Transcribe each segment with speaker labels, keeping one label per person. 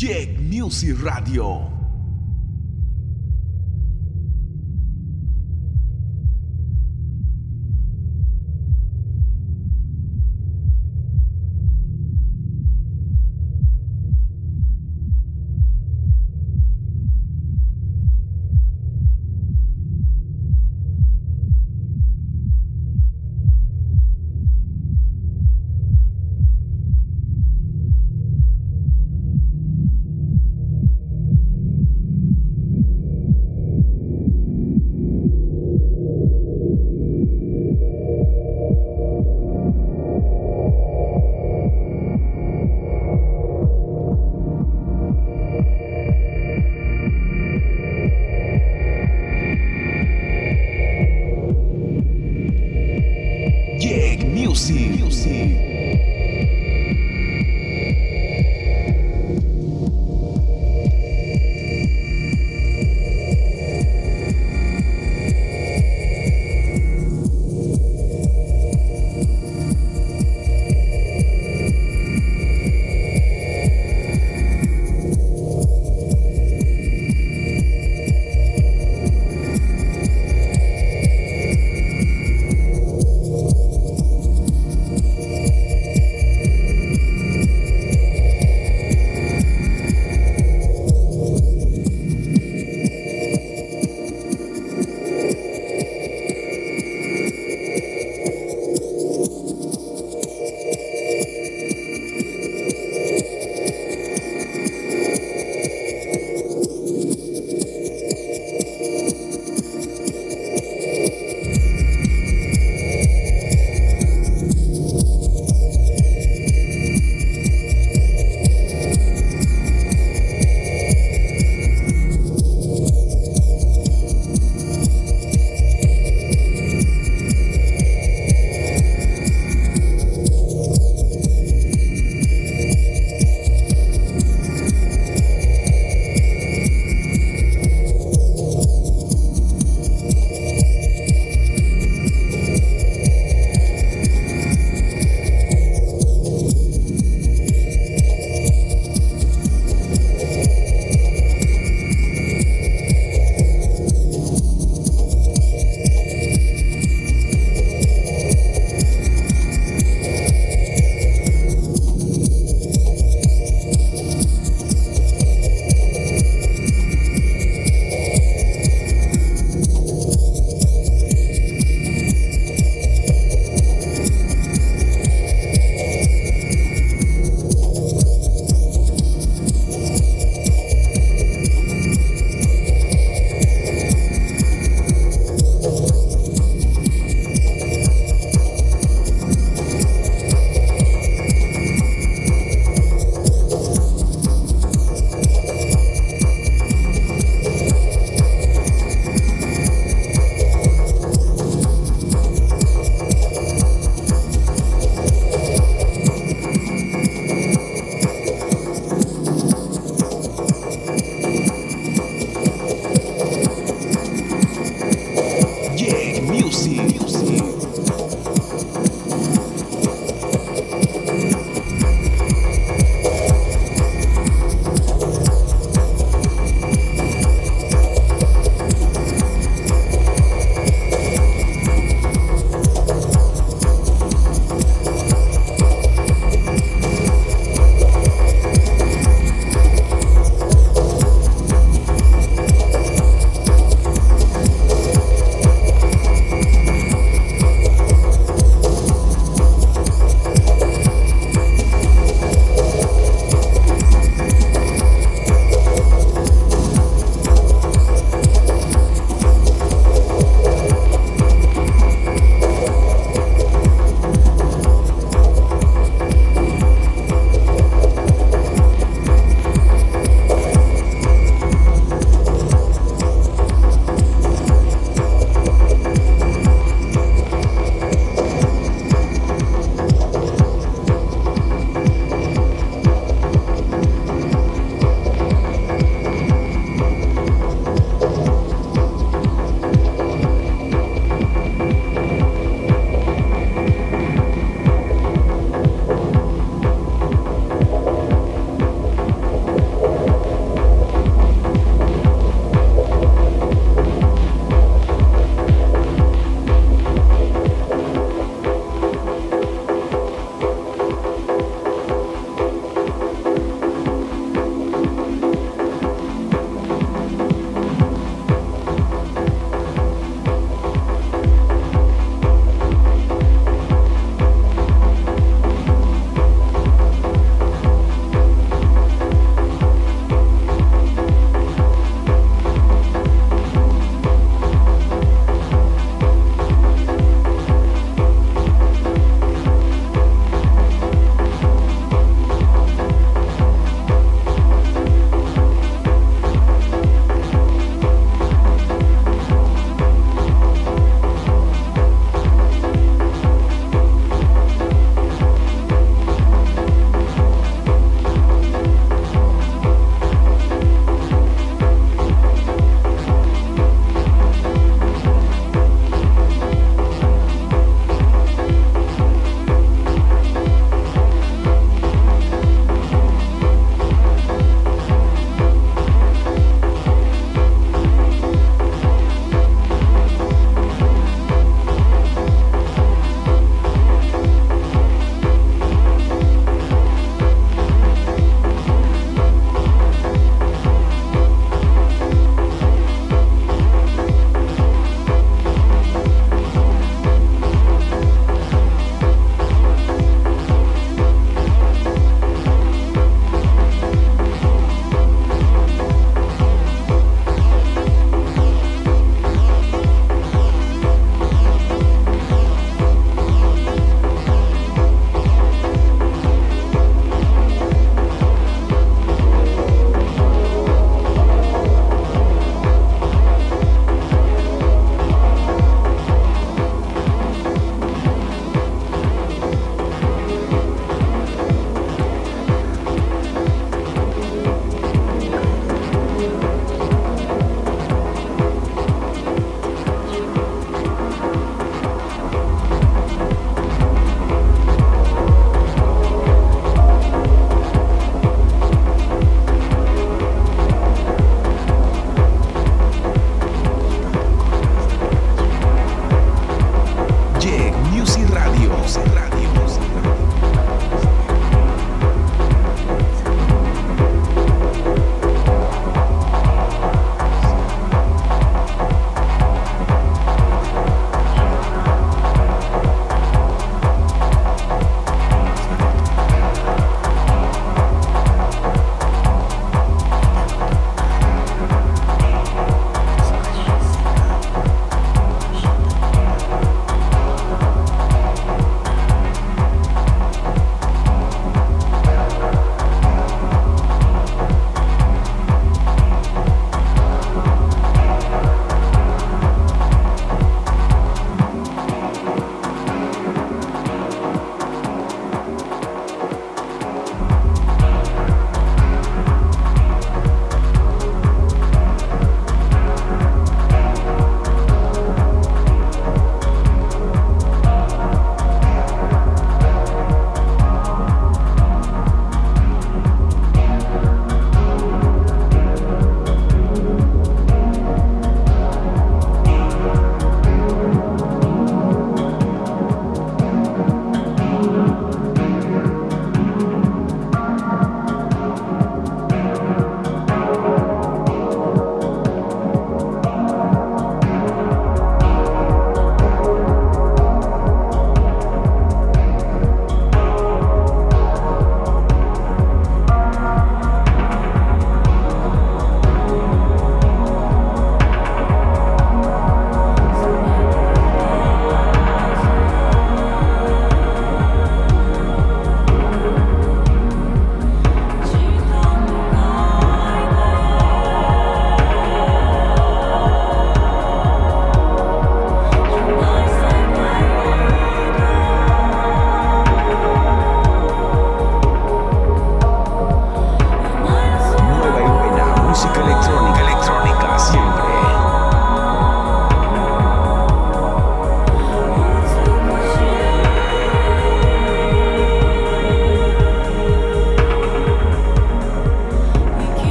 Speaker 1: Jack Music Radio.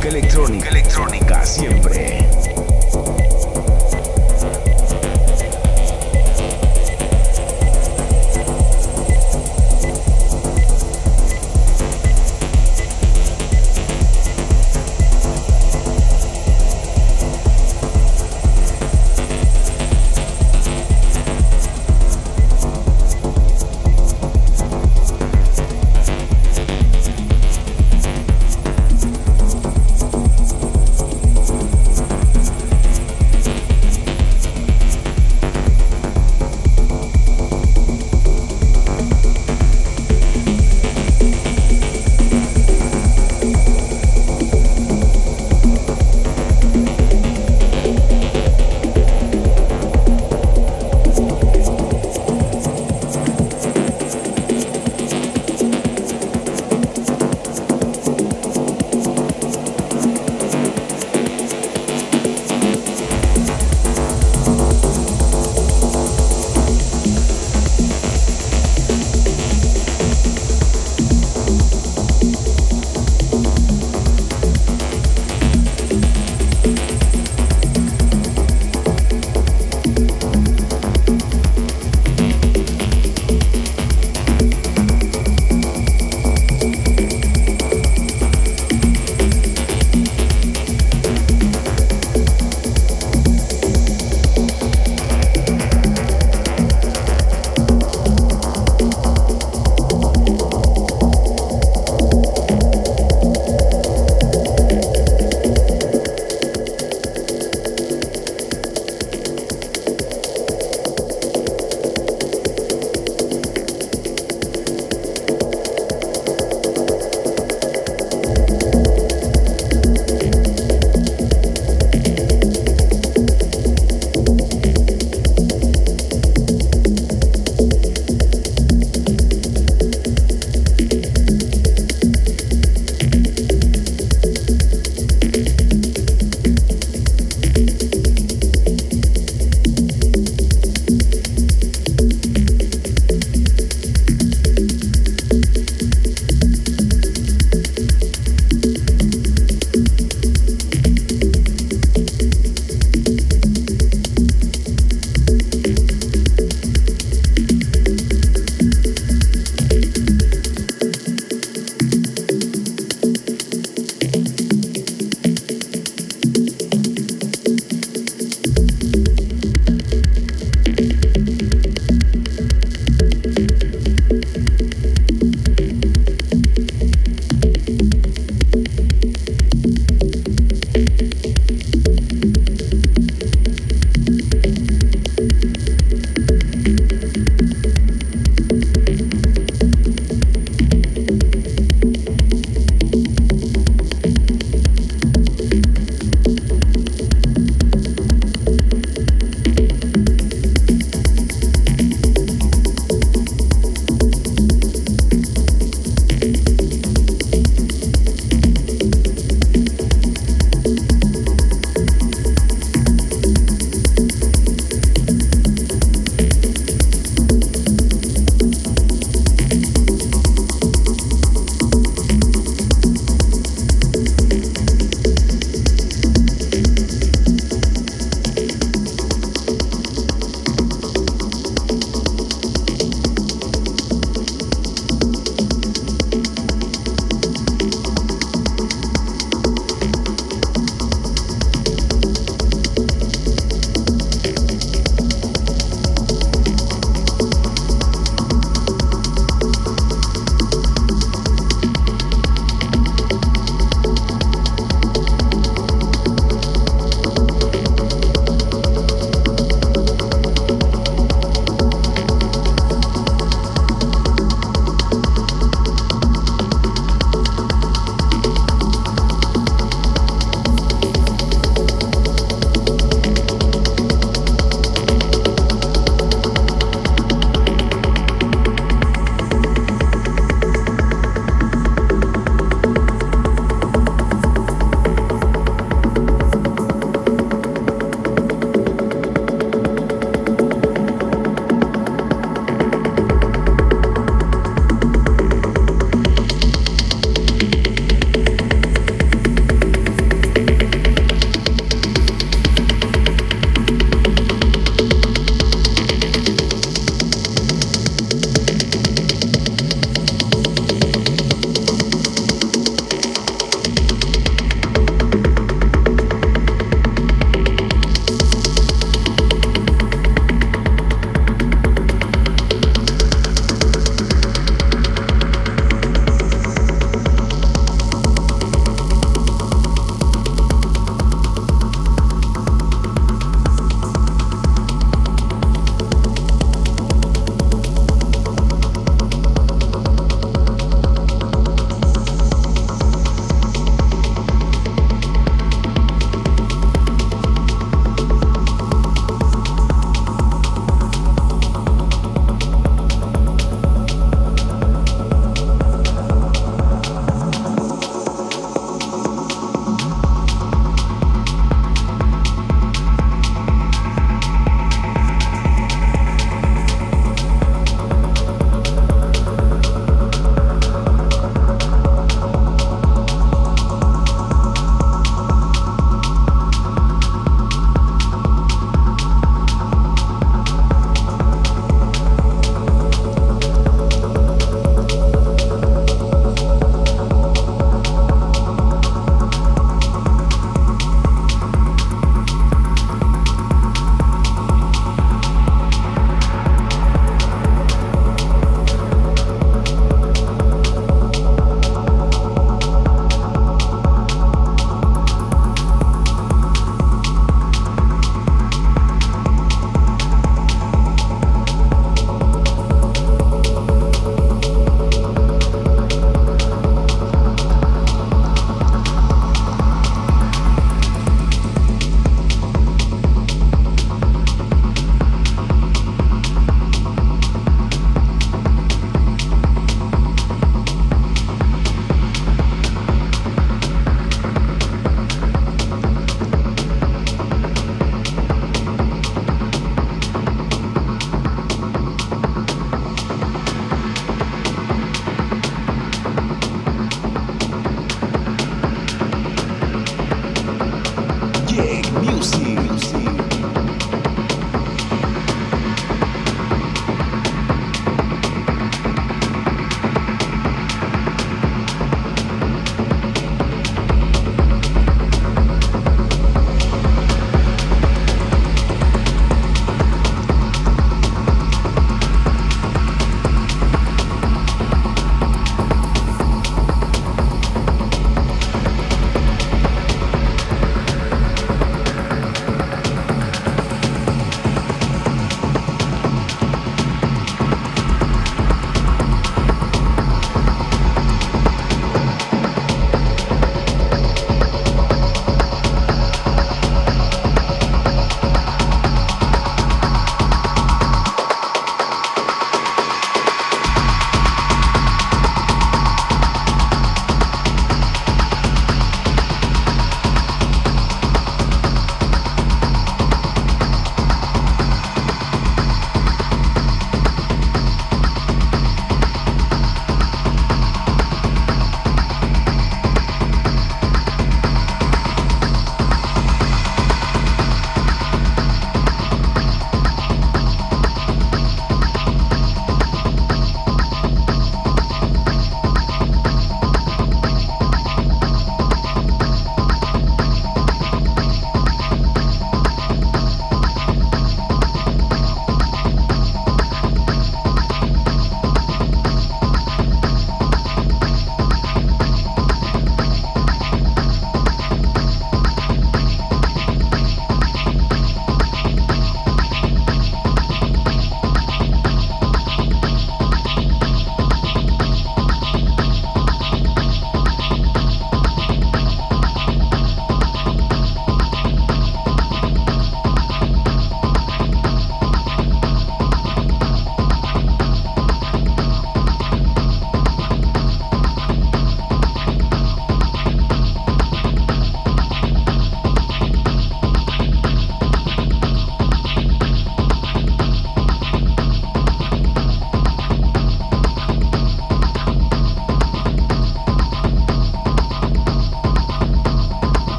Speaker 1: Electrónica, electrónica siempre.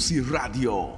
Speaker 1: Jack Music Radio.